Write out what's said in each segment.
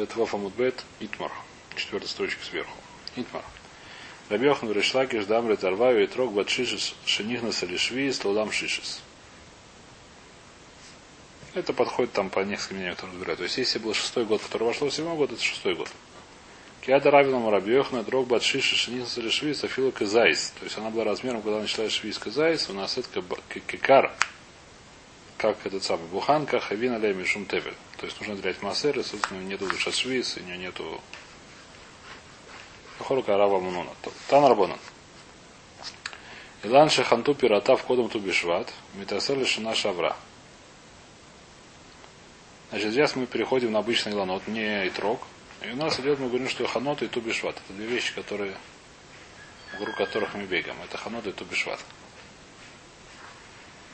Это Вафамудбет Итмар. Четвертая строчка сверху. Итмар. Рабьехан Решлакиш Дамры Тарваю и Трог Батшишис Шенихна Салишви Стаудам Шишис. Это подходит там по нескольким мнениям, которые разбирают. То есть, если был шестой год, который вошло в седьмой год, это шестой год. Киада Равином Рабьехна, Дрог Батшиши, Шенихна Салишви, Софила Казайс. То есть, она была размером, когда начала Шви из у нас это Кикар, как этот самый Буханка, Хавина Леми Шум Тевель. То есть, нужно терять массер, и, собственно, нету шашвис, у нее нету Хорука Рава Мунуна. Тан Рабонан. Илан Шаханту Пирата в кодом Тубишват, Митасер Лишина Шавра. Значит, сейчас мы переходим на обычный ланот, не итрок. И у нас идет, мы говорим, что ханот и тубишват. Это две вещи, которые, вокруг которых мы бегаем. Это ханот и тубишват.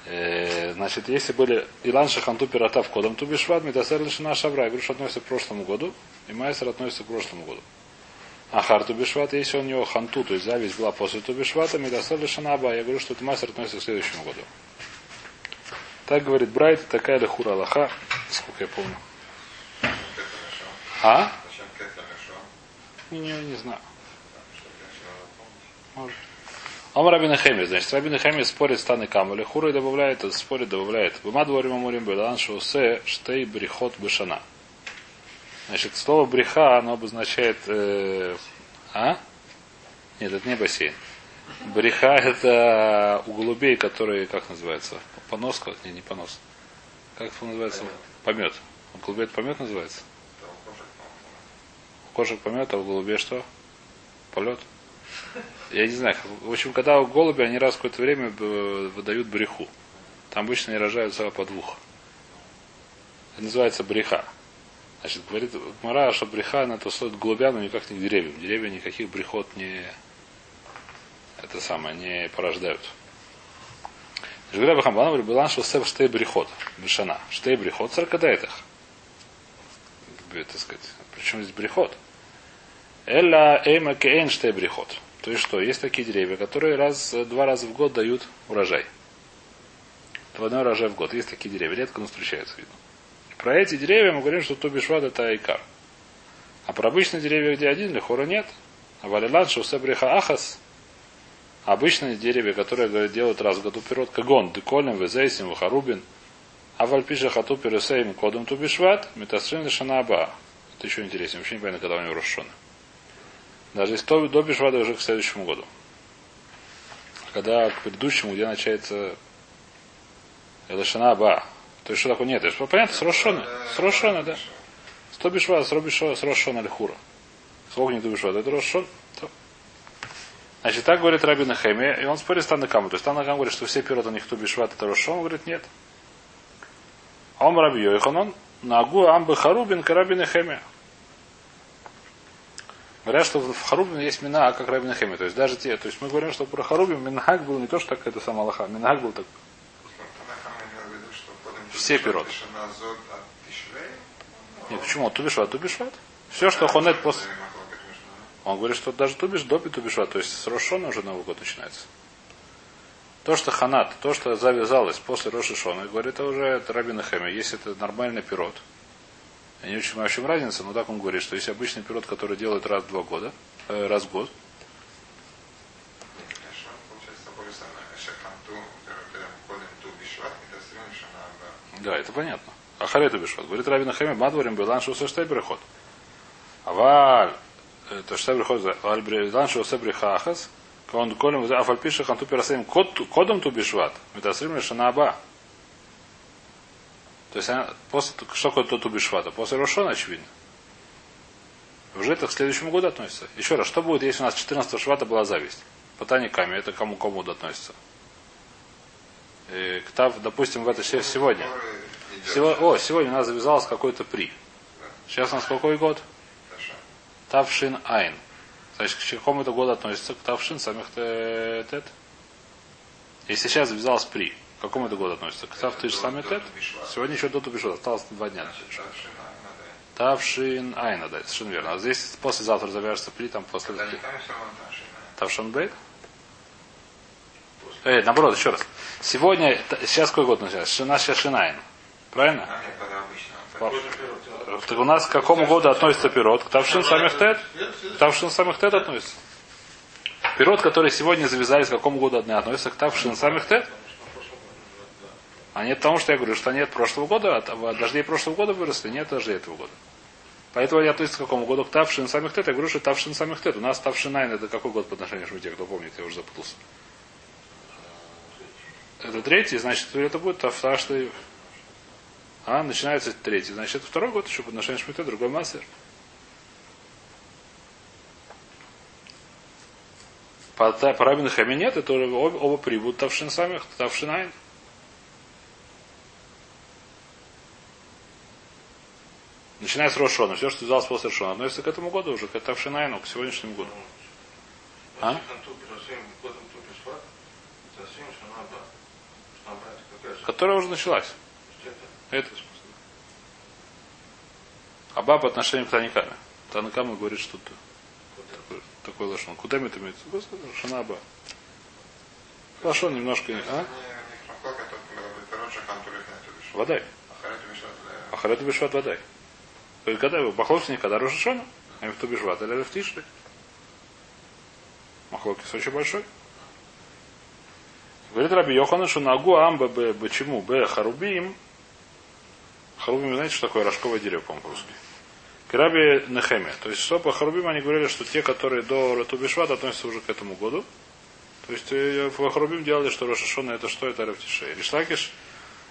Э, значит, если были Илан Шаханту Пирата в кодом Тубишват, Митасер Лишина Шавра. Я говорю, что относится к прошлому году, и Майсер относится к прошлому году. Ахар Тубишват, если у него ханту, то есть зависть была после Тубишвата, Мидасер Лишанаба, я говорю, что это мастер относится к следующему году. Так говорит Брайт, такая лихура Аллаха, сколько я помню. А? Не, не, не знаю. Может. Ом Рабин Хеми, значит, Рабин Хеми спорит станы камали, хура и добавляет, спорит, добавляет. Быма дворим амурим белан шоусе штей брихот бешана. Значит, слово бреха, оно обозначает... Э, а? Нет, это не бассейн. Бреха это у голубей, которые, как называется? Понос? Не, не понос. Как это называется? Помет. У голубей это помет называется? У кошек помет, а у голубей что? Полет? Я не знаю. В общем, когда у голуби, они раз в какое-то время выдают бреху. Там обычно они рожаются по двух. Это называется бреха. Значит, говорит Мара, что бреха на то стоит голубя, но никак не к деревьям. Деревья никаких брехот не это самое, не порождают. Жигра была что сев штей брехот, бешана. Штей брехот царкадаетах. Так сказать, причем здесь брехот? Элла эйма кеэн штей брехот. То есть что, есть такие деревья, которые раз, два раза в год дают урожай. Двойной урожай в год. Есть такие деревья, редко но встречаются, видно. Про эти деревья мы говорим, что Тубишват это Айкар. А про обычные деревья, где один, лихора нет. А валилан, бреха ахас. Обычные деревья, которые делают раз в году пирот, кагон, деколем, везейсим, вахарубин. А вальпиша хату пересейм кодом тубишват, метасрин лишанаба. Это еще интереснее, вообще не понятно, когда у него расшоны. Даже если то до бишвада уже к следующему году. Когда к предыдущему, где начинается Лешанаба, то есть что такое нет? Это понятно, с Рошона. С да. Сто бишва, с Робишва, с Рошона не бишва, это Рошон. Значит, так говорит Рабин Хеме, и он спорит с Танакамом. То есть Танакам говорит, что все пироты у них кто бишват, это Рошон, он говорит, нет. А он Раби Йоханон, Нагу Амбы Харубин, Карабин Хеме. Говорят, что в Харубин есть мина, как Рабин Хеме. То есть даже те, то есть мы говорим, что про Харубин Минхак был не то, что так это сама Аллаха. Минхак был так, все пирот. Нет, почему? Тубишват, тубишват. Все, что хонет после... Он говорит, что даже тубиш допи тубишват, то есть с Рошона уже Новый год начинается. То, что ханат, то, что завязалось после Рошишона, говорит, это уже это Рабина Хэме. Если это нормальный пирот, я не очень понимаю, в чем разница, но так он говорит, что если обычный пирот, который делают раз в два года, э, раз в год, Да, это понятно. Ахарету бешот. Говорит Рабина Хами, Мадварим Билан Шуса Штейбрехот. Аваль, то Штейбрехот, Аваль Билан Шуса Брехахас, он колем Афальпиша Ханту Пирасаим кодом ту бишват. Метасрим Шанаба. То есть после, что такое ту бишвата? После Рошона, очевидно. Уже это к следующему году относится. Еще раз, что будет, если у нас 14 швата была зависть? По Тане Каме, это кому кому относится? э, Ктав, допустим, в это сегодня. Сегодня, о, сегодня у нас завязалось какой-то при. Сейчас у нас какой год? Тавшин Айн. Значит, к какому это году относится? К Тавшин самих тет. Если сейчас завязалось при, к какому это году относится? К Тав Тыш самих тет? Сегодня еще до Тубишот, осталось два дня. Тавшин Айн, да, совершенно верно. А здесь послезавтра завяжется при, там после... Тавшин Бейт? Э, наоборот, еще раз. Сегодня, сейчас какой год начинается? Шина Шашинайн. Правильно? Пирот? Так у нас к какому году относится пирот? К Тавшин самих тет? К Тавшин самих тет относится. Пирот, который сегодня завязались, к какому году одни относятся? К Тавшин самих тет? А нет потому, что я говорю, что нет прошлого года, от дождей прошлого года выросли, нет дождей этого года. Поэтому я относится к какому году? К Тавшин самих тет. Я говорю, что Тавшин самих тет. У нас Тавшин Найн это какой год по отношению к Шмите, кто помнит, я уже запутался. Это третий, значит, это будет Тавшин. А, начинается третий. Значит, это второй год еще по отношению к Шмите, другой массер. По, по Рабину Хаме нет, это оба, оба прибудут Тавшин самих, Тавшин Начиная с Рошона. Все, что взялось после Рошона, относится к этому году уже, к Тавшинайну, к сегодняшнему году. А? Какая же? Которая уже началась. Это смысл. Аба по отношению к Таникаме. Танакама говорит, что ты такой, такой лошон. Куда это имеется? Шана Аба. Лошон немножко, а? Водай. Ахарет Бешват водай. Когда его Махлокис не когда Рошашона, а в Бешват или в Тишли. Махлокис очень большой. Говорит Раби Йохана, что нагу амба б почему б харубим. Харубим, знаете, что такое рожковое дерево, по-моему, по-русски. К Раби Нехеме. То есть, что по харубим они говорили, что те, которые до Ратубишват относятся уже к этому году. То есть, э, в Харубим делали, что Рошашона это что? Это Рафтишей. Ришлакиш,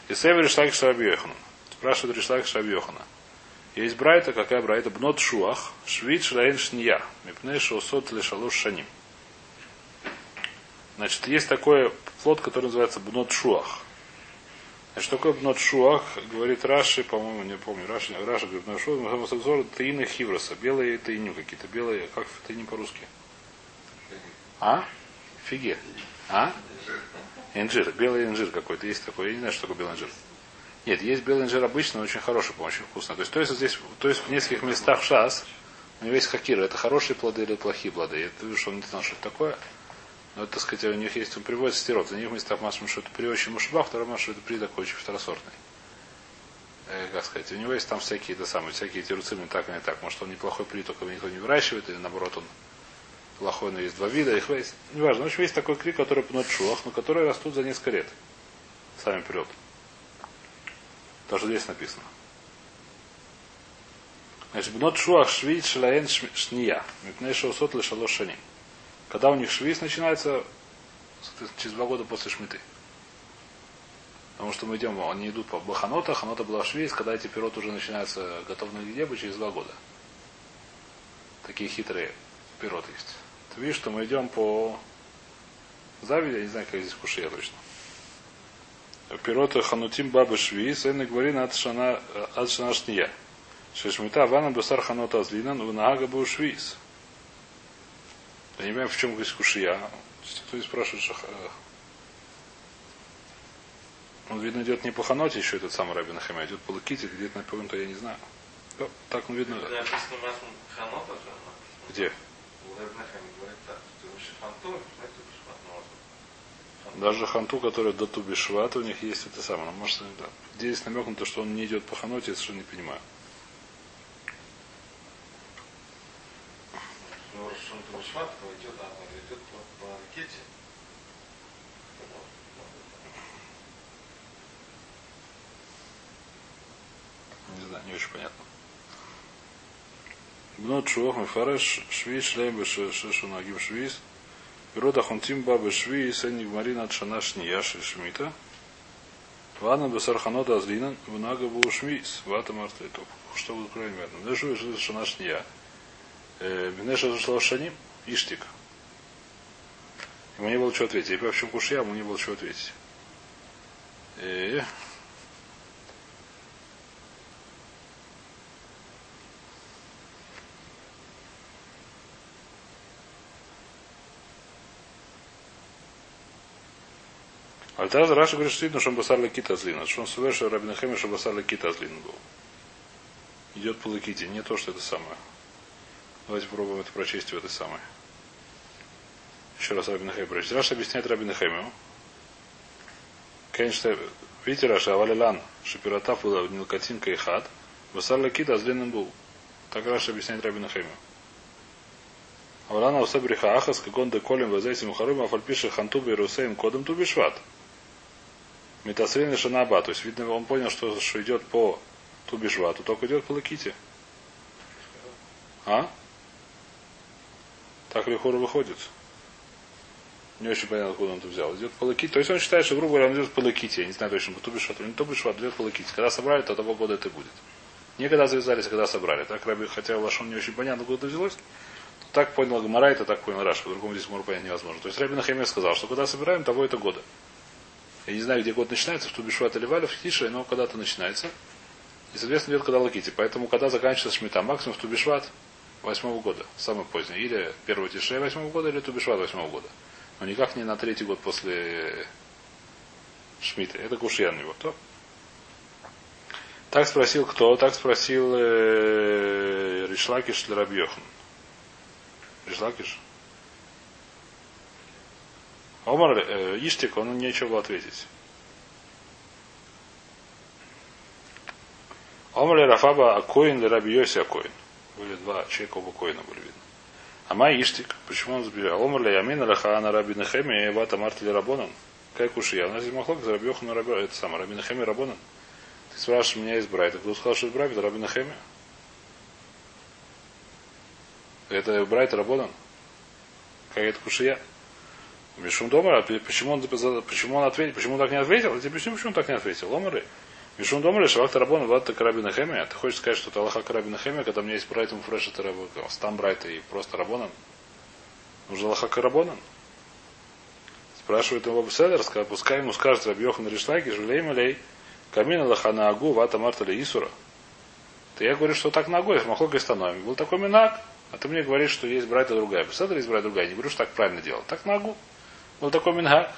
и Север Ришлакиш Раби Йохана. Спрашивает Ришлакиш Раби Йохана. Есть брайта, какая брайта? Бнот шуах, швид шлаэн шния, мипней шоусот лешалуш шаним. Значит, есть такой плод, который называется бнот шуах. Значит, что такое бнот шуах? Говорит Раши, по-моему, не помню, Раши, Раши говорит, бнот шуах, таины хивроса, белые таиню какие-то, белые, как таини по-русски? А? Фиге. А? Инжир, белый инжир какой-то, есть такой, я не знаю, что такое белый инжир. Нет, есть белый обычный, очень хороший, очень вкусный. То есть, то есть здесь, то есть в нескольких местах шас, у него есть хакира, это хорошие плоды или плохие плоды. Я вижу, что он не знал, что это такое. Но это, так сказать, у них есть, он приводит стирот. За них в местах машем, что это при очень мушбах, второй маш, что это при такой очень второсортный. Э, как сказать, у него есть там всякие, это самые, всякие тируцины, так и не так. Может, он неплохой при, только его никто не выращивает, или наоборот, он плохой, но есть два вида, их есть. Неважно. В общем, есть такой крик, который пнут шуах, но которые растут за несколько лет. Сами вперед. То, что здесь написано. Значит, бнот шуах швид шилаен шния. Мипней шоусот лешало шани. Когда у них швиз начинается, через два года после шмиты. Потому что мы идем, они идут по баханота, ханота была швиз, когда эти пирот уже начинаются готовы к дебы через два года. Такие хитрые пирот есть. Ты видишь, что мы идем по Завиде, я не знаю, как здесь кушия точно. Пирота ханутим бабы шви, говорит от шана от шана шния. Шешмита вана бусар ханота азлинан у наага был швиз. Я не понимаю, в чем здесь кушия. Кто здесь спрашивает, что ха- он, видно, идет не по ханоте еще этот самый Рабин Хаме, а идет по Лаките, где-то напомню, то я не знаю. Ну, так он видно. Же, Где? у Ребнахами говорит так, ты выше выше Фанту. Даже ханту, который до Тубишвата, у них есть это самое. Но, может, да. Здесь намекнуто, что он не идет по ханоте, я совершенно не понимаю. Ну, раз он Тубишват, то идет, а он идет по, по ракете. Не знаю, не очень понятно. Бнот шуох мефареш швиз шлейм бешешу нагим швиз. Пирота хунтим бабы швиз эни гмарин от шана шния шмита. Вана бесарханота азлинан внага был швиз. Вата мартетов. Что будет правильно верно? Нешу из шана шния. Бенеша зашла шаним. Иштик. Ему не было чего ответить. Понимаю, в чем кушья, ему не было чего ответить. Альтаз Раша говорит, что видно, что он басар лекита злина. Что он совершил Рабинахеми, что басар лекита злина был. Идет по леките, не то, что это самое. Давайте попробуем это прочесть в этой самой. Еще раз Рабинахеми прочесть. Раша объясняет Рабинахеми. Конечно, видите, Раша, Авалилан, Шапирата была и Хат. Васар Лакида с длинным был. Так Раша объясняет Рабина Хейма. Аврана Усабриха Ахас, как он деколем вазейсим харум, а фальпиша хантуба и русейм кодом тубишват. Метасрин и Шанаба. То есть, видно, он понял, что, что идет по тубишвату, только идет по лаките. А? Так Лихура выходит. Не очень понятно, откуда он это взял. Идет по лаките. То есть он считает, что, грубо говоря, он идет по лаките. Я не знаю точно, по тубишвату. Не тубишват, идет по лаките. Когда собрали, то того года это будет. Не когда завязались, а когда собрали. Так Раби, хотя Лашон не очень понятно, откуда это взялось. Так понял Гамара, это так понял Раш. По-другому здесь можно понять невозможно. То есть Раби Нахемия сказал, что когда собираем, того это года. Я не знаю, где год начинается, в Тубишват или Валев, Хише, но когда-то начинается. И, соответственно, идет когда лакити. Поэтому, когда заканчивается Шмита, максимум в Тубишват восьмого года, самый поздний. Или первого Тише восьмого года, или Тубишват восьмого года. Но никак не на третий год после Шмита. Это Кушьян его. То. Так спросил кто? Так спросил э, Ришлакиш Рабьехан. Ришлакиш? Омар э, Иштик, он нечего было ответить. Омар Рафаба Акоин или Раби Йоси Акоин. Были два человека, оба Коина были видно. А май Иштик, почему он забирал? Омар ли Ямин Лахана Раби Нехеми и Вата Мартли Рабонан. Как кушия? У нас здесь махлок Раби Йохан Раби, это самое, Раби Нехеми Рабонан. Ты спрашиваешь меня из Брайта. Кто сказал, что из Брайта? Раби Нехеми. Это Брайт Рабонан. Как это кушия? Мишум Домара, почему он, почему он ответил, почему он так не ответил? Я тебе объясню, почему он так не ответил. Ломары. Мишум Домара, Шавахта Рабон, Ватта Карабина Хемия. Ты хочешь сказать, что это Аллаха Карабина Хемия, когда у меня есть Брайт Муфреш, это Стам Брайта и просто Рабонан? Нужно Аллаха Карабонан? Спрашивает его Беседер, пускай ему скажет Рабьехан Ришлаки, Жулей Малей, Камин Аллаха на Агу, Вата Марта Исура. То я говорю, что так ногой, Махлок и становим. Был такой минак, а ты мне говоришь, что есть брайта другая. Беседер есть брайта другая. Я не говорю, что так правильно делал. Так ногу. Был такой мингак.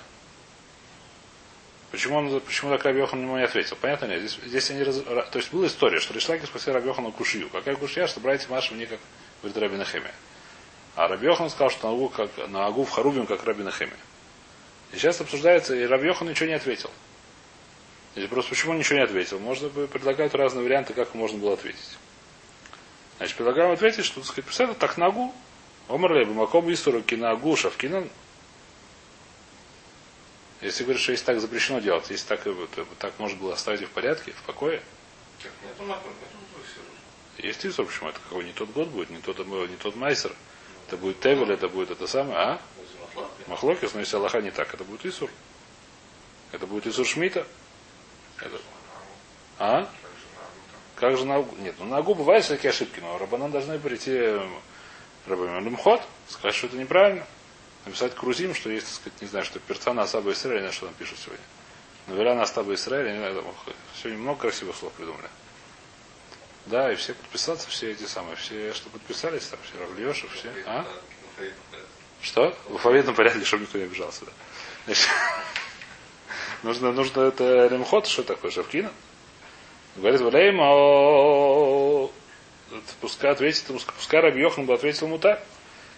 Почему, он, почему так Рабьехан ему не ответил? Понятно нет? Здесь, здесь они раз... То есть была история, что Ришлаки спросил Рабьехану кушью. Какая кушья, что братья Маши мне как говорит Раби Нахеме. А Рабьехан сказал, что на Агу, как, на Агу в Харубим, как Раби Нахеме. И сейчас обсуждается, и Рабьехан ничего не ответил. Здесь просто почему ничего не ответил? Можно бы предлагать разные варианты, как можно было ответить. Значит, предлагаем ответить, что, так сказать, представь, так нагу. Омар бы маком истору кинагу шавкинан если говоришь, что если так запрещено делать, если так, так можно было оставить в порядке, в покое. Есть Исур, почему это какой не тот год будет, не тот, не тот майсер. Это будет Тевель, это будет это самое, а? Махлокис, но если Аллаха не так, это будет Исур. Это будет Исур Шмита. Это... А? Как же на Нет, ну на бывают всякие ошибки, но Рабанан должны прийти Рабанан Мхот, сказать, что это неправильно написать Крузим, что есть, так сказать, не знаю, что перцана Асаба Исраиля, не знаю, что там пишут сегодня. Но Верана Астаба Исраиля, не знаю, сегодня много красивых слов придумали. Да, и все подписаться, все эти самые, все, что подписались, там, все Равлиоши, все. А? Что? В алфавитном порядке, чтобы никто не обижался, да. Нужно, нужно это ремхот, что такое, Шавкина? Говорит, Валейма, пускай ответит, пускай Раби Йохан бы ответил ему так.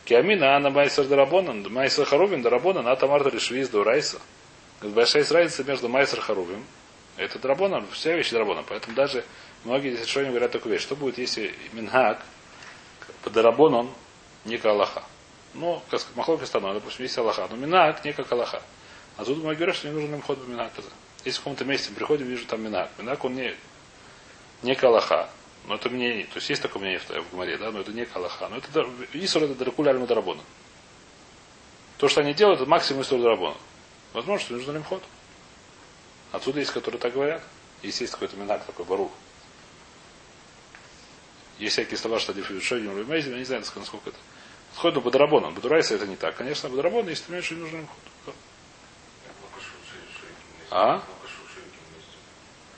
Киамина, она майсер дарабонан, майсер харубин дарабонан, а тамарта решвиз до райса. Большая разница между майсер харубин, это драбонан, вся вещи драбонан. Поэтому даже многие здесь решения говорят такую вещь. Что будет, если минхак по дарабонан не к Аллаха? Ну, как махлоки стану, допустим, есть Аллаха, но минак не как Аллаха. А тут мы говорим, что не нужен им ход по минаказа. Если в каком-то месте приходим, вижу там минак. Минак он не, не к Аллаха. Но это мнение, то есть есть такое мнение в, в Гмаре, да, но это не Калаха. Но это Исур это Дракуля Дарабона. То, что они делают, это максимум Исур Дарабона. Возможно, что нужно им ход. Отсюда есть, которые так говорят. Есть, есть какой-то минак такой барух. Есть всякие слова, что дефишодим я не знаю, насколько это. Сходит на Бадрабоном. Бадрайса это не так. Конечно, Бадрабон, если ты меньше, нужно им ход. А?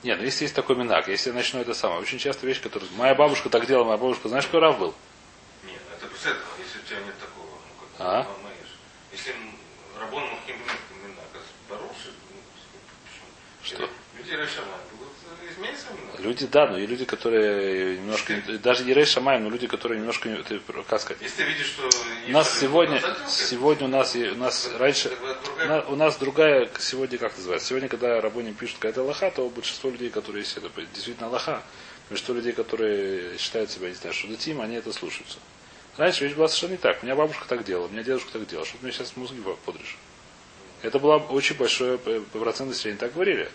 Нет, ну если есть такой минак, если я начну это самое, очень часто вещь, которую... Моя бабушка так делала, моя бабушка, знаешь, какой рав был? Нет, это беседа, если у тебя нет такого. Ну, как а? Если Рабон Махим Минак, Баруши, ну, что? Люди Решамай, Люди, да, но и люди, которые немножко, даже Ерей Шамай, но люди, которые немножко, ты, как сказать. Если ты видишь, что... У нас сегодня, сегодня у нас, у нас раньше, у нас другая, сегодня как называется, сегодня, когда Рабоним пишет какая-то лоха, то большинство людей, которые есть, это действительно лоха, Большинство людей, которые считают себя, не знаю, что датим, они это слушаются. Раньше вещь была совершенно не так. У меня бабушка так делала, у меня дедушка так делал. Что ты мне сейчас мозги подрежь? Это была очень большой процент населения. Так говорили.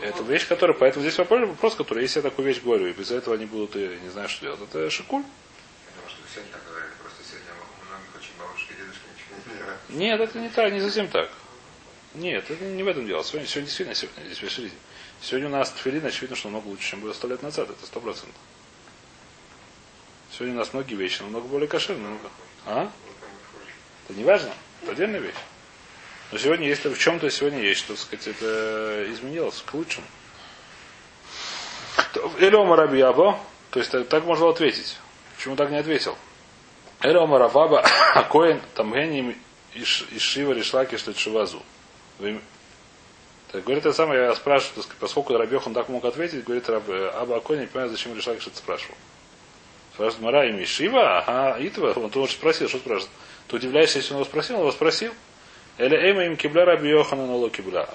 Это вещь, которая... Поэтому здесь вопрос, вопрос, который, если я такую вещь говорю, и без этого они будут, и не знаю, что делать, это шикуль. Нет, это не так, не совсем так. Нет, это не в этом дело. Сегодня, сегодня действительно, сегодня, здесь веселите. Сегодня у нас тфилин, очевидно, что намного лучше, чем было сто лет назад. Это сто процентов. Сегодня у нас многие вещи намного более кошерные. А? Это не важно. Это отдельная вещь. Но сегодня, если в чем-то сегодня есть, что, сказать, это изменилось к лучшему. Элеома Рабиабо, то есть так можно ответить. Почему так не ответил? Элеома Раваба, Акоин, Тамгени, Ишива, Ришлаки, Чувазу. Так, говорит, это самое, я спрашиваю, так сказать, поскольку Рабехан так мог ответить, говорит, Раб, Аба Акоин, не понимаю, зачем Ришлаки что-то спрашивал. Спрашивает Мара и Мишива, ага, Итва, он тоже спросил, что спрашивает. Ты удивляешься, если он его спросил, он его спросил. Или Эйма им кибля Раби Йохана на кибля.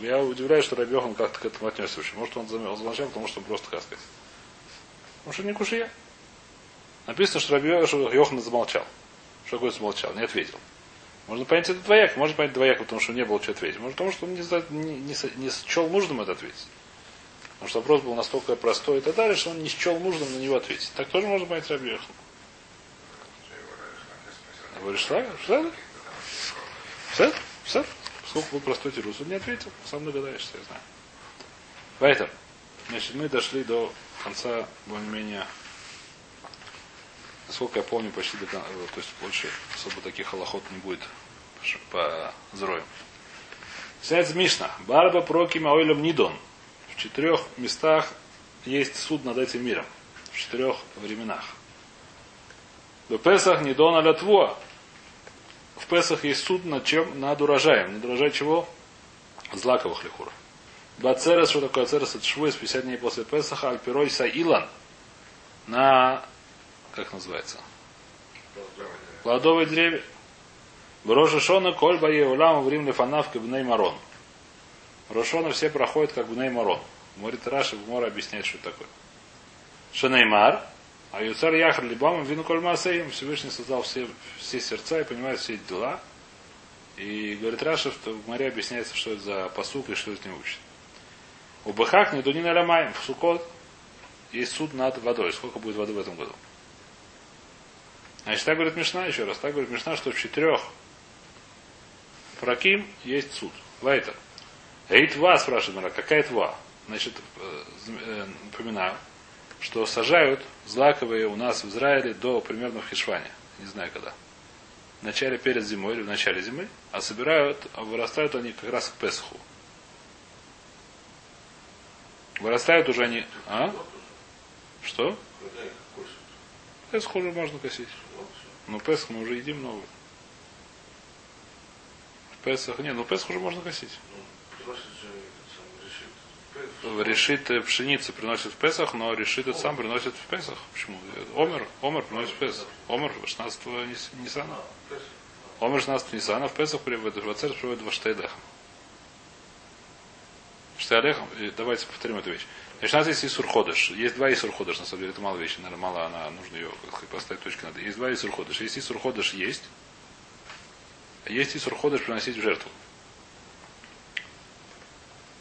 Я удивляюсь, что Раби Йохан как-то к этому отнесся вообще. Может, он замолчал, потому что он просто, как сказать. Потому что не кушия. Написано, что Раби Йохан замолчал. Что такое замолчал? Не ответил. Можно понять это двояк, можно понять двояк, потому что не было что ответить. Может, потому что он не, не, не, не счел нужным это ответить. Потому что вопрос был настолько простой и так далее, что он не счел нужным на него ответить. Так тоже можно понять Раби Йохан. Вы решили? Все? Все? Сколько был простой тирус? Он не ответил. Сам догадаешься, я знаю. Поэтому, значит, мы дошли до конца более-менее, насколько я помню, почти до конца, то есть больше особо таких аллоход не будет по зроям. Снять Мишна. Барба прокима ойлем нидон. В четырех местах есть суд над этим миром. В четырех временах. В Песах нидон аля тво в Песах есть суд над чем? Над урожаем. Над урожаем чего? Злаковых лихур. Бацерес, что такое Ацерес? Это швуес 50 дней после Песаха, Альпирой Саилан. На, как называется? Плодовой древе. Броша Шона, Кольба и Улам, Врим Лефанав, Кабней Марон. Рошона все проходят как Бней Марон. Морит Раши в море объясняет, что это такое. Шанеймар, а Юцар Яхар Либам Вину Кольмасеем Всевышний создал все, все сердца и понимает все эти дела. И говорит Раша, что в море объясняется, что это за посук и что это не учит. У Бахак не дунин аламаем. В Сукот есть суд над водой. Сколько будет воды в этом году? Значит, так говорит Мишна еще раз. Так говорит Мишна, что в четырех Праким есть суд. Вайтер. Эйт ва, спрашивает Мара, какая тва? Значит, э, э, напоминаю, что сажают злаковые у нас в Израиле до примерно в Хишване. Не знаю когда. В начале перед зимой или в начале зимы, а собирают, а вырастают они как раз к Песху. Вырастают уже они. А? Что? Песх уже можно косить. Но Песх мы уже едим новый. В Песах. Не, ну Песх уже можно косить решит э, пшеницу приносит в Песах, но решит сам приносит в Песах. Почему? Омер, Омер приносит в Песах. Омер 16 Нисана. Омер 16 Нисана в Песах приводит, в Ацер приводит в Штейдехам. Штейдехам, давайте повторим эту вещь. Значит, у нас есть Исур Ходыш. Есть два Исур Ходыш, на самом деле, это мало вещи, наверное, мало, она, нужно ее как поставить точки надо. Есть два Исур Ходыш. Есть Исур Ходыш есть, есть Исур Ходыш приносить в жертву.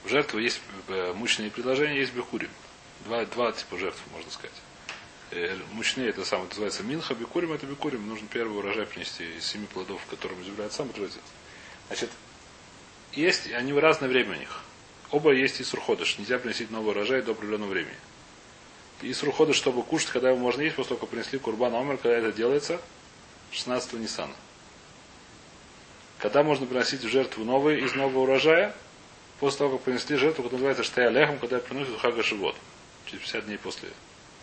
В жертву есть э, мучные предложения, есть бекурим. Два, два типа жертв, можно сказать. Э, мучные это самое называется минха, бекурим это бекурим. Нужно первый урожай принести из семи плодов, которым является сам производитель. Значит, есть, они в разное время у них. Оба есть и сурходыш. Нельзя приносить новый урожай до определенного времени. И сурходыш, чтобы кушать, когда его можно есть, после того, как принесли курбан омер, когда это делается, 16 Ниссана. Когда можно приносить в жертву новый из нового урожая, после того, как принесли жертву, которая называется Штая Лехом, когда приносят Хага Живот. Через 50 дней после,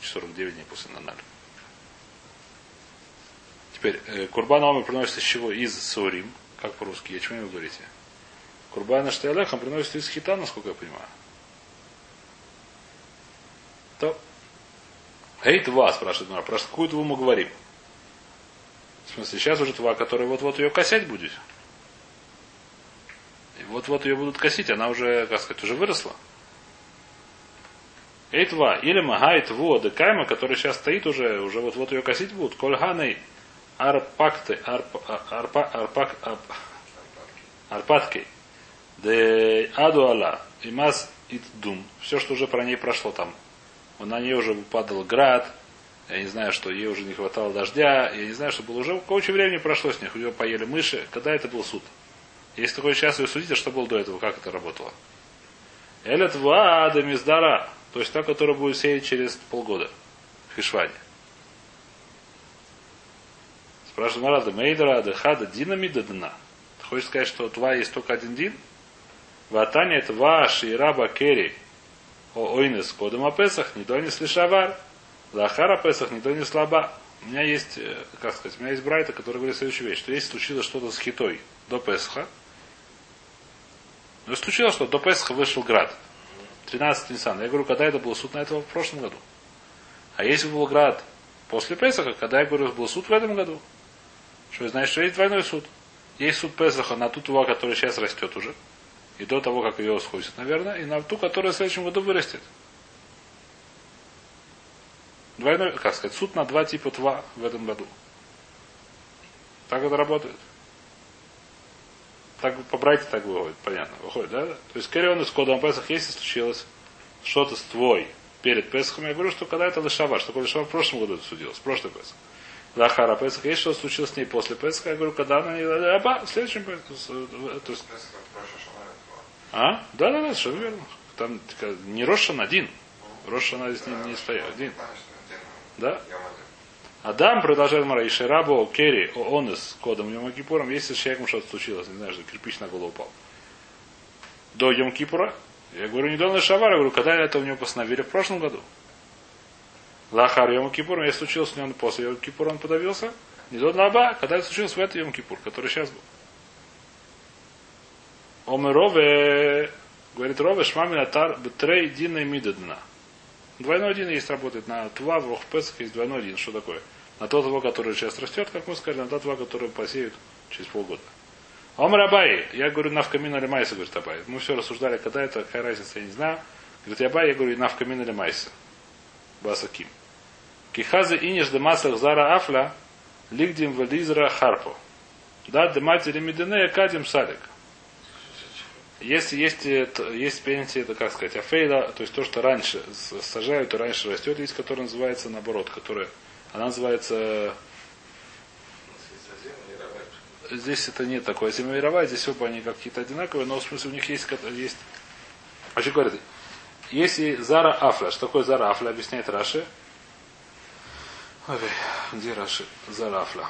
49 дней после Наналь. Теперь, э, Курбан Омы приносится из чего? Из Сурим, как по-русски, я чему вы говорите? Курбана Штайлехам приносится из хита, насколько я понимаю. То. Эй, тва, спрашивает Мара, про какую тву мы говорим? В смысле, сейчас уже тва, которая вот-вот ее косять будет. И вот-вот ее будут косить, она уже, как сказать, уже выросла. Эйтва, или Магайт Вуа Декайма, который сейчас стоит уже, уже вот-вот ее косить будут. Кольганой Арпакты, арп, арпа, арпак, арп, Арпатки. Де Аду Алла. Имас Ит Дум. Все, что уже про ней прошло там. На ней уже падал град. Я не знаю, что ей уже не хватало дождя. Я не знаю, что было уже куча времени прошло с них. У нее поели мыши. Когда это был суд? Если такой час ее судите, что было до этого? Как это работало? Элет Ваада Миздара. То есть та, которая будет сеять через полгода. В Хишване. Спрашивает Марада, Мейдра, Дехада, Динами, Дадна. Ты хочешь сказать, что Тва есть только один Дин? Ватане Тва, Шираба, Кери, О Ойнес, Кодом Апесах, не донес лишавар. Лахара Песах, не донес лаба. У меня есть, э, как сказать, у меня есть Брайта, который говорит следующую вещь, что если случилось что-то с хитой до Песха, и случилось, что до Песха вышел град. 13 Нисан. Я говорю, когда это был суд на этого в прошлом году. А если был град после Песаха, когда я говорю, был суд в этом году? Что значит, что есть двойной суд. Есть суд Песаха на ту тува, которая сейчас растет уже. И до того, как ее сходит, наверное, и на ту, которая в следующем году вырастет. Двойной, как сказать, суд на два типа тва в этом году. Так это работает. Так по брайте так выходит, понятно. Выходит, да? То есть Кэрион из Кодом Песах, если случилось что-то с твой перед Песахом, я говорю, что когда это Лешава, что такое Лешава в прошлом году это судилось, в прошлый Песах. Лахара Песах, есть что случилось с ней после Песаха, я говорю, когда она не Аба, в следующем Песахе. То есть, а? Да, да, да, совершенно верно. Там не Рошан один. Рошан здесь не, не стоял. Один. Да? Адам, продолжает Мара, Ишерабо, Кери, Онес, кодом Йом Кипуром, если с человеком что-то случилось, не знаю, что кирпич на голову упал. До Йом Кипура, я говорю, не до Нашавара, я говорю, когда это у него постановили в прошлом году. Лахар Йом Кипур, если случилось с ним после Йом Кипура, он подавился. Не до Лаба, когда это случилось в этот Йом Кипур, который сейчас был. Омерове, говорит Рове, Шмамин Атар, Бетрей Дина и Мидадна. Двойной один есть работает на Тва, в Рохпесах есть двойной один. Что такое? На тот его, который сейчас растет, как мы сказали, на тот его, который посеют через полгода. Омар Абай, я говорю, навкамин или майса, говорит Абай. Мы все рассуждали, когда это, какая разница, я не знаю. Говорит, Абай, я говорю, навкамин или майса. Басаким. Кихазы иниш демасах зара афля, лигдим вализра харпо. Да, дематери медене кадим салик. Если есть, есть пенсия, это как сказать, афейда, то есть то, что раньше сажают и раньше растет, есть, которая называется наоборот, которая, она называется здесь это не такое зимовировая, здесь оба они какие-то одинаковые, но в смысле у них есть, есть вообще говорят, если Зара Афля, что такое Зара Афля, объясняет Раши. Ой, где Раши? Зара Афля.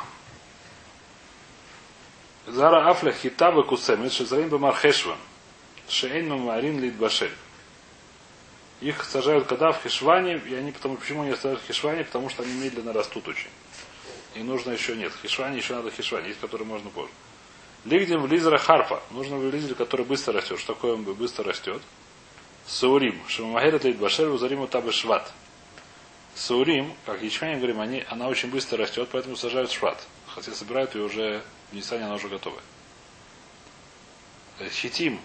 Зара Афля хитавы кусем, шизарим бамархешван. Шейн мамарин лид башель. Их сажают когда в хишване, и они потому, почему они сажают в хишване, потому что они медленно растут очень. И нужно еще нет. Хишване еще надо хишване, есть который можно позже. Лигдим в лизера харпа. Нужно в лизере, который быстро растет. Что такое он быстро растет? Саурим. Шамахерет лид башель узариму табы шват. Саурим, как ячмень говорим, они, она очень быстро растет, поэтому сажают шват. Хотя собирают ее уже в Нисане, она уже готовая. Хитим,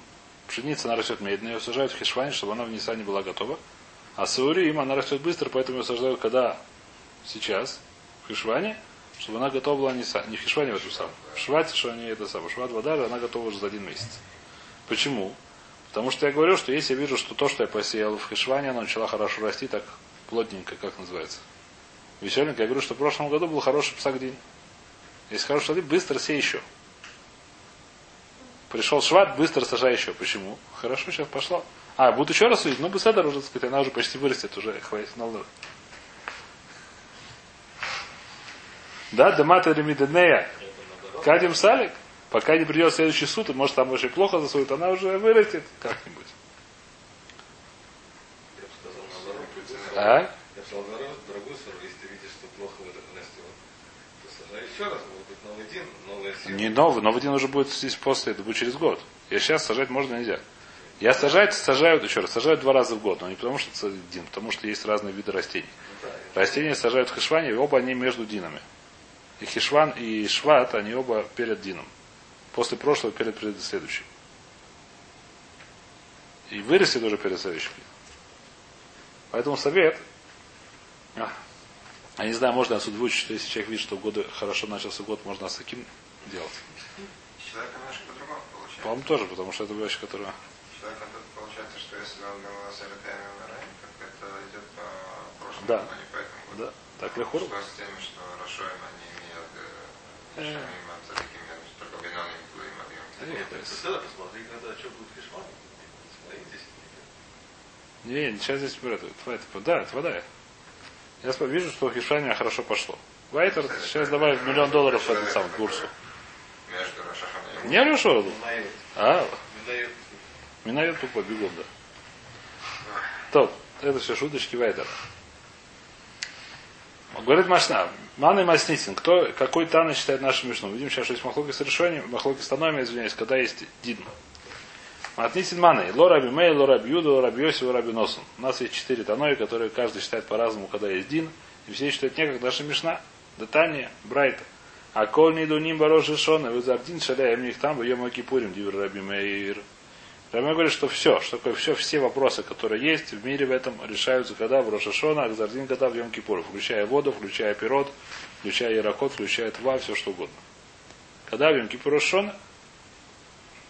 Пшеница, она растет медленно, ее сажают в хишване, чтобы она в Нисане была готова. А саурим, она растет быстро, поэтому ее сажают когда? Сейчас, в хишване, чтобы она готова была не, не в хишване в этом самом. В швате, что они это самое. Шват вода, она готова уже за один месяц. Почему? Потому что я говорю, что если я вижу, что то, что я посеял в хишване, оно начало хорошо расти, так плотненько, как называется. Веселенько. Я говорю, что в прошлом году был хороший псагдин. Если хороший псагдин, быстро сей еще. Пришел шват, быстро сажай еще. Почему? Хорошо, сейчас пошла. А, будут еще раз судить? Ну, Беседа уже, так сказать, она уже почти вырастет, уже хватит на Да, Демата Ремиденея. Кадим Салик. Пока не придет следующий суд, и может там очень плохо засует, она уже вырастет как-нибудь. А? Я сказал, дорогой сэр, если видишь, что плохо растет, то сажай еще раз, может быть, новый день, новая сила. Не новый, новый день уже будет здесь после, это будет через год. Я сейчас сажать можно нельзя. Я сажать, сажают, еще раз, сажают два раза в год, но не потому что это дин, потому что есть разные виды растений. Растения сажают в хишване, и оба они между динами. И хишван, и шват, они оба перед дином. После прошлого, перед следующим. И вырастет уже перед следующим. Поэтому совет, а, я не знаю, можно отсюда выучить, что если человек видит, что годы хорошо начался год, можно с таким делать. Человек немножко по-другому получается. По-моему, тоже, потому что это вещь, которая... Человек тут получается, что если он говорил с Элитами как это идет по прошлому Да. а не по этому году. Да, так легко. Что с теми, что Рашоем они имеют. Шамим, Ацадиким, только Биноним, Плуим, Адьем. Нет, посмотри, когда что будет кошмар. Смотри, здесь. Не, не, сейчас здесь это, это, это, да, это вода. Я вижу, что хишание хорошо пошло. Вайтер сейчас добавит миллион долларов в этот самый курсу. Не. Дает. А. Минает тупо бегом, да. То, это все шуточки Вайтера. Говорит Машна, Ман и Маснитин, кто, какой Тана считает нашу Мишну? Видим сейчас, что есть махлоки с решением, махлоки с Таноем, извиняюсь, когда есть Дин. Матнитин Маны, Ло Раби Мей, Ло Раби Юда, Ло Раби Йоси, Ло Раби Носун. У нас есть четыре Танои, которые каждый считает по-разному, когда есть Дин, и все считают не как наша Мишна. Датания, Брайта. А коль не дуним бароши шона, вы зардин шаляем них там, в Йома Кипурим, Дивер Раби Мейр. Раби говорит, что все, что такое все, все вопросы, которые есть в мире в этом, решаются когда в Рошашона, а Зардин когда в Йом Кипур, включая воду, включая пирот, включая ярокот, включая тва, все что угодно. Когда в Йом Кипур Рошашона?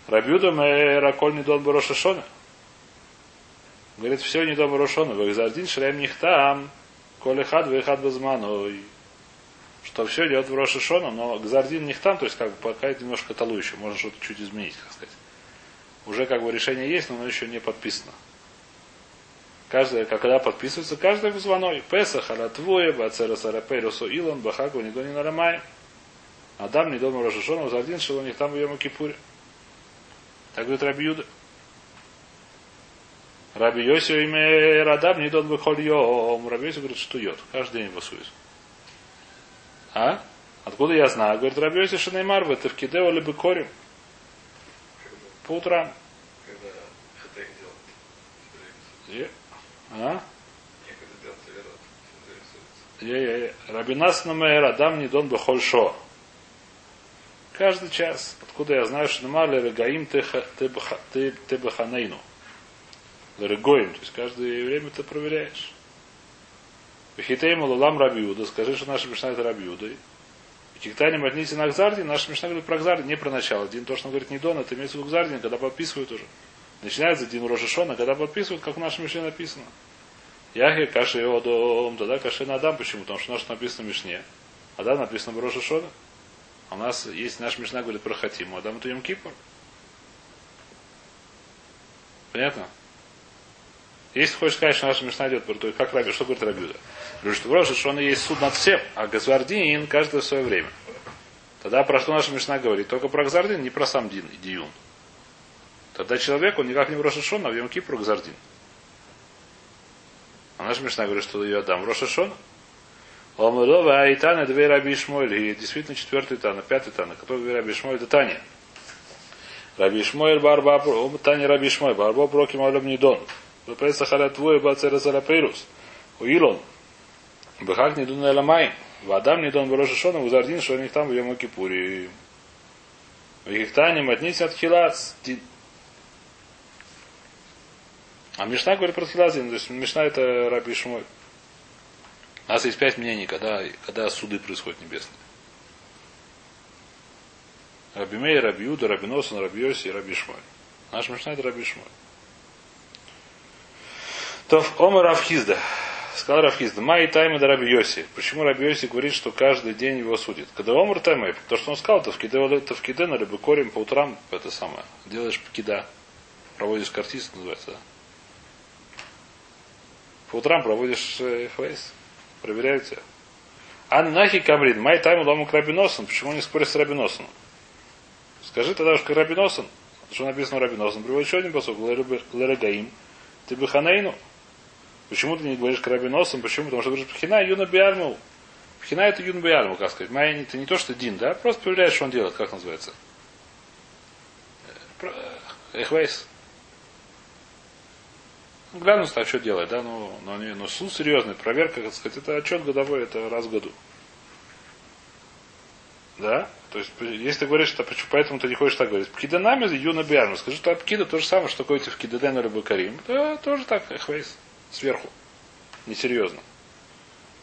Рабиуда Мэраколь не дон Рошашона. Говорит, все не дон Рошашона, в Зардин шрем них там, коли хад выхад безманой. Что все идет в Рошашона, но Гзардин них там, то есть как бы пока это немножко талу еще, можно что-то чуть изменить, как сказать уже как бы решение есть, но оно еще не подписано. Каждое, когда подписывается, каждый звоной. Песах, Алатвуя, Бацера Сарапейрусу Илон, Бахагу, Нидони Нарамай. Адам, Нидон Рошашона, Зардин, шел у них там в Йома Кипуре. Так говорит Раби Юда. Раби Йоси имя Радам, Нидон Бехоль Йом. Раби Йоси говорит, что йод. Каждый день басует. А? Откуда я знаю? Говорит, Раби Йоси Шанеймар, в это в Кидео либо корим. По утрам. А? Рабинас намер Адам Нидон Бехоль Шо. Каждый час. Откуда я знаю, что намали Регаим ты Беханейну. Регоим. То есть каждое время ты проверяешь. Вихитейм Лулам Рабиуда. Скажи, что наша Мишна это Рабиуда. Тиктани Матнити на Гзарди, наша Мишна говорит про Гзарди, не про начало. Дин то, что он говорит не Дон, это имеется в виду когда подписывают уже. Начинается Дин Рошишона, когда подписывают, как в нашей Мишне написано. Яхе Каши Одом, тогда Каши Надам. Почему? Потому что у нас написано в Мишне. А да, написано в Рошишона. А у нас есть наш Мишна говорит про Хатиму, Адам это Йом Кипр. Понятно? Если хочешь сказать, что наша Мишна идет про то, как Раби, что говорит Рабиуда? Говорит, что в Рошишона есть суд над всем, а Газвардин каждое свое время. Тогда про что наша Мишна говорит? Только про Газардин, не про сам Дин, Диюн. Тогда человек, он никак не в Рошишон, а в Йом Кипр Газардин. А наша Мишна говорит, что ее отдам в Рошишон. Омылова Айтана две Раби Ишмойль. И действительно четвертый Тана, пятый Тана, который две Раби Ишмойль, это Таня. Раби Ишмойль Барба, Таня Раби Ишмойль, Барбо Проки Малем Нидон. Выпреса Халя Твой Бацера Зарапейрус. Уилон. Бахак Нидун Эламай. Вадам Нидон Барошишона, Узардин, что у них там в Йома Кипуре. В Ихтане Матнись от Хилац. А Мишна говорит про Хилазин, то есть Мишна это Раби Шмой. У нас есть пять мнений, когда, когда суды происходят небесные. Раби Мей, Раби Юда, Раби Носон, Раби Йоси и Раби Шмой. Наш Мишна это Раби Шмой. То Омар Рафхизда. Сказал Рафхизда, Май тайма да Раби Йоси. Почему Раби Йоси говорит, что каждый день его судит? Когда Омар тайма, то, что он сказал, то в киде, на либо корем по утрам, это самое. Делаешь кида, проводишь картист, называется? По утрам проводишь э, хвейс, проверяют тебя. Ан нахи камрин, май тайм лому к Рабиносом. Почему не споришь с Рабиносом? Скажи тогда уж к Рабиносом. Что написано Рабиносом? Приводит еще один посок. Лерегаим. Ты бы ханейну. Почему ты не говоришь к Рабиносам? Почему? Потому что говоришь Пхина Юна Биарму. Пхина это Юна Биарму, как сказать. Майя это не то, что Дин, да? Просто проверяешь, что он делает. Как называется? Эхвейс. Глянуть, а что делать, да, ну, но, не, но суд серьезный, проверка, как сказать, это отчет годовой, это раз в году. Да? То есть, если ты говоришь, что почему, поэтому ты не хочешь так говорить. Пкиданами юна биарма. Скажи, что пкида то же самое, что такое в кидаден или бакарим. Да, тоже так, эхвейс, сверху. несерьезно.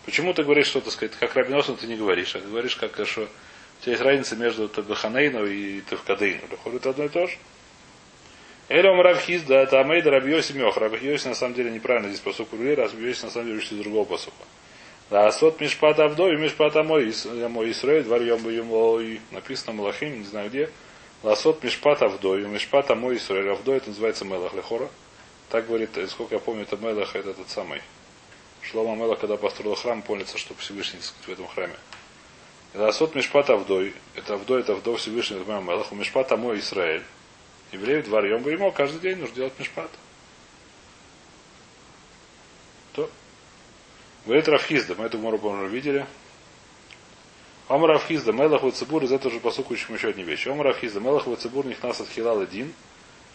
Почему ты говоришь, что, так сказать, как Рабиносом ты не говоришь, а ты говоришь, как, что у тебя есть разница между Табаханейну и Тавкадейну. Это одно и то же. Элем Равхиз, да, это Амейда Рабьоси Мех. Рабьоси на самом деле неправильно здесь посуку Рули, Рабьоси на самом деле учит другого посука. Да, сот Мишпат Авдо и Мишпат Амой, мой Исраиль, два Йом написано Малахим, не знаю где. Ласот Мишпат Авдо и Мишпат Амой Исраиль. Авдо это называется Мелах Лехора. Так говорит, сколько я помню, это Мелах, это этот самый. Шлома Мелах, когда построил храм, понялся, что Всевышний сказать, в этом храме. Ласот Мишпат Авдой, это Авдой, это Авдо Всевышний, это Мелах, у Мишпат Амой Исраиль. Евреев два Йом ему каждый день нужно делать Мишпат. То. Говорит Рафхизда, мы эту мору, по-моему, видели. Ом Рафхизда, Мелах Вацебур, из этого же посуку еще одни вещи. Ом Рафхизда, Мелах Вацебур, них нас от Хилал один.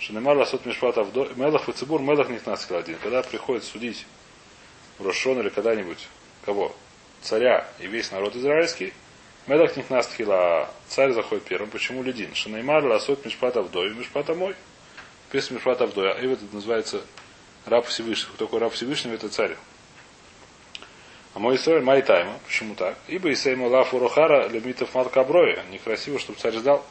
Шанемар Ласот Мишпат Авдо. Мелах Вацебур, Мелах них нас Хилал один. Когда приходит судить Рошон или когда-нибудь кого? Царя и весь народ израильский. Мелах них нас Хила. Царь заходит первым. Почему Ледин? Шанеймар Ласот Мишпат Авдой. Мишпат Амой. Песня Мишпат Авдой. А это называется раб Всевышнего. Кто такой раб Всевышнего? Это царь. А мой Исраиль май тайма. Почему так? Ибо Исаима лафу рохара лемитов маткаброя. Некрасиво, чтобы царь ждал.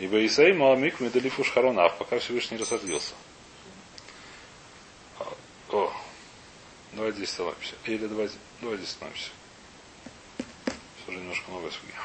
Ибо Исаима мик медалифу шхаронав, пока Всевышний рассадился. О, давай здесь остановимся. Или давай, давай здесь остановимся. Все же немножко новая судья.